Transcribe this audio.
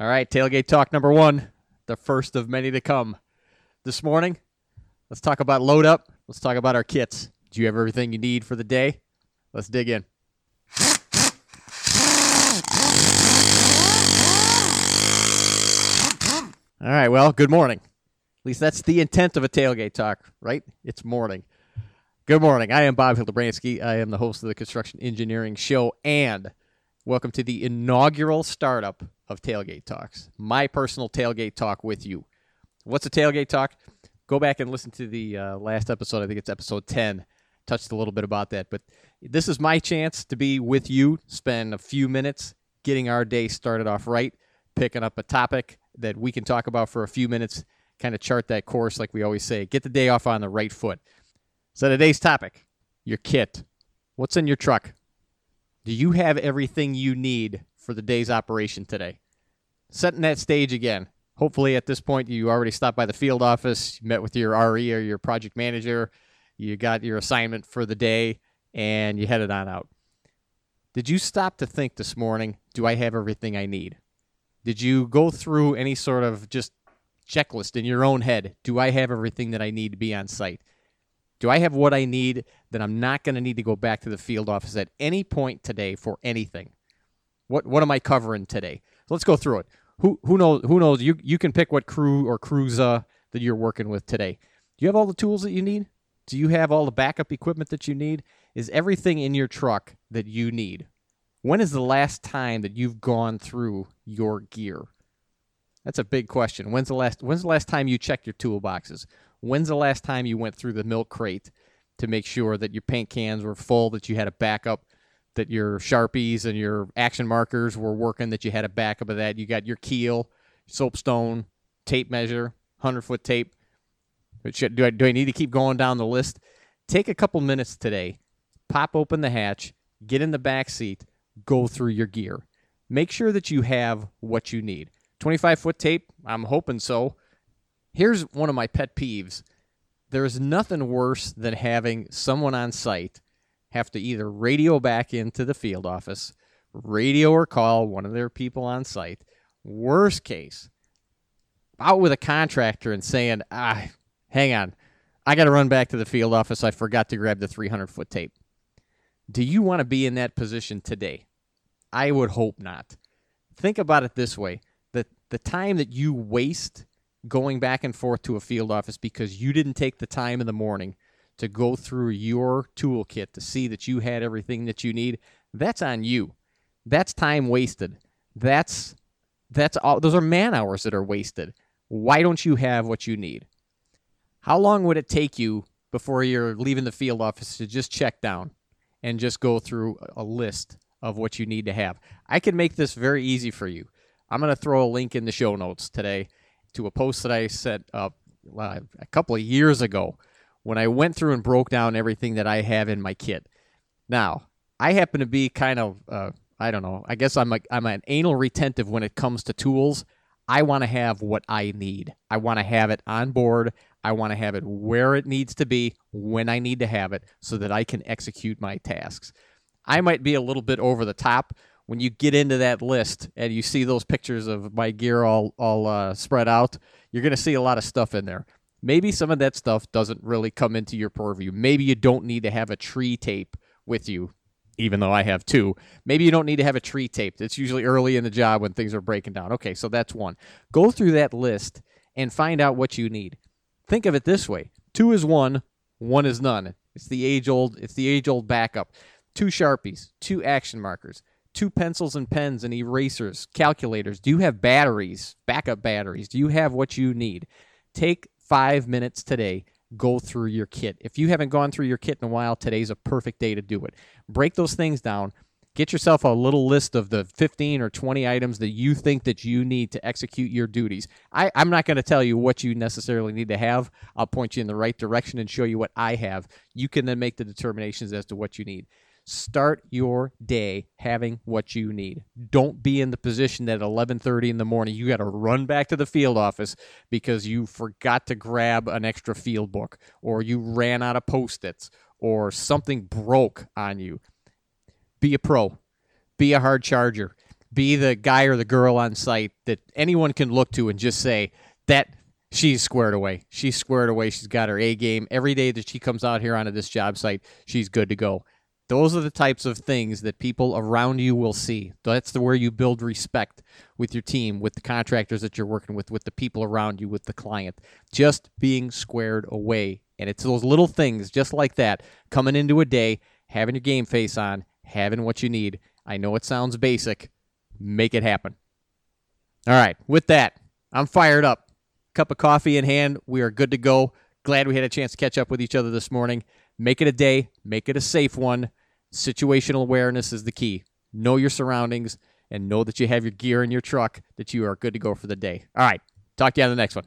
All right, tailgate talk number one, the first of many to come. This morning, let's talk about load up. Let's talk about our kits. Do you have everything you need for the day? Let's dig in. All right, well, good morning. At least that's the intent of a tailgate talk, right? It's morning. Good morning. I am Bob Hildebranski. I am the host of the Construction Engineering Show, and welcome to the inaugural startup of Tailgate Talks, my personal tailgate talk with you. What's a tailgate talk? Go back and listen to the uh, last episode. I think it's episode 10. Touched a little bit about that. But this is my chance to be with you, spend a few minutes getting our day started off right, picking up a topic that we can talk about for a few minutes, kind of chart that course like we always say. Get the day off on the right foot. So today's topic your kit. What's in your truck? Do you have everything you need for the day's operation today. Setting that stage again. Hopefully, at this point, you already stopped by the field office, met with your RE or your project manager, you got your assignment for the day, and you headed on out. Did you stop to think this morning, do I have everything I need? Did you go through any sort of just checklist in your own head? Do I have everything that I need to be on site? Do I have what I need that I'm not going to need to go back to the field office at any point today for anything? What what am I covering today? So let's go through it. Who who knows who knows you you can pick what crew or crews uh, that you're working with today. Do you have all the tools that you need? Do you have all the backup equipment that you need? Is everything in your truck that you need? When is the last time that you've gone through your gear? That's a big question. When's the last when's the last time you checked your toolboxes? When's the last time you went through the milk crate to make sure that your paint cans were full, that you had a backup that your sharpies and your action markers were working, that you had a backup of that. You got your keel, soapstone, tape measure, hundred foot tape. Do I, do I need to keep going down the list? Take a couple minutes today, pop open the hatch, get in the back seat, go through your gear. Make sure that you have what you need. 25 foot tape, I'm hoping so. Here's one of my pet peeves. There is nothing worse than having someone on site have to either radio back into the field office, radio or call one of their people on site. Worst case, out with a contractor and saying, ah, hang on, I got to run back to the field office. I forgot to grab the 300 foot tape. Do you want to be in that position today? I would hope not. Think about it this way the, the time that you waste going back and forth to a field office because you didn't take the time in the morning to go through your toolkit to see that you had everything that you need, that's on you. That's time wasted. That's that's all those are man hours that are wasted. Why don't you have what you need? How long would it take you before you're leaving the field office to just check down and just go through a list of what you need to have? I can make this very easy for you. I'm going to throw a link in the show notes today to a post that I set up uh, a couple of years ago when I went through and broke down everything that I have in my kit. Now, I happen to be kind of, uh, I don't know, I guess I'm, a, I'm an anal retentive when it comes to tools. I want to have what I need. I want to have it on board. I want to have it where it needs to be when I need to have it so that I can execute my tasks. I might be a little bit over the top when you get into that list and you see those pictures of my gear all all uh, spread out. You're to see a lot of stuff in there. Maybe some of that stuff doesn't really come into your purview. Maybe you don't need to have a tree tape with you, even though I have two. Maybe you don't need to have a tree tape. It's usually early in the job when things are breaking down. Okay, so that's one. Go through that list and find out what you need. Think of it this way two is one, one is none. It's the age old, it's the age old backup. Two Sharpies, two action markers, two pencils and pens and erasers, calculators. Do you have batteries, backup batteries? Do you have what you need? Take five minutes today, go through your kit. If you haven't gone through your kit in a while, today's a perfect day to do it. Break those things down. Get yourself a little list of the 15 or 20 items that you think that you need to execute your duties. I, I'm not going to tell you what you necessarily need to have. I'll point you in the right direction and show you what I have. You can then make the determinations as to what you need. Start your day having what you need. Don't be in the position that at 11:30 in the morning you got to run back to the field office because you forgot to grab an extra field book or you ran out of post-its or something broke on you. Be a pro. Be a hard charger. be the guy or the girl on site that anyone can look to and just say that she's squared away. She's squared away. She's got her A game. Every day that she comes out here onto this job site, she's good to go. Those are the types of things that people around you will see. That's the where you build respect with your team, with the contractors that you're working with, with the people around you, with the client. Just being squared away. And it's those little things just like that coming into a day, having your game face on, having what you need. I know it sounds basic. Make it happen. All right, with that, I'm fired up. Cup of coffee in hand. We are good to go. Glad we had a chance to catch up with each other this morning. Make it a day, make it a safe one. Situational awareness is the key. Know your surroundings and know that you have your gear in your truck, that you are good to go for the day. All right. Talk to you on the next one.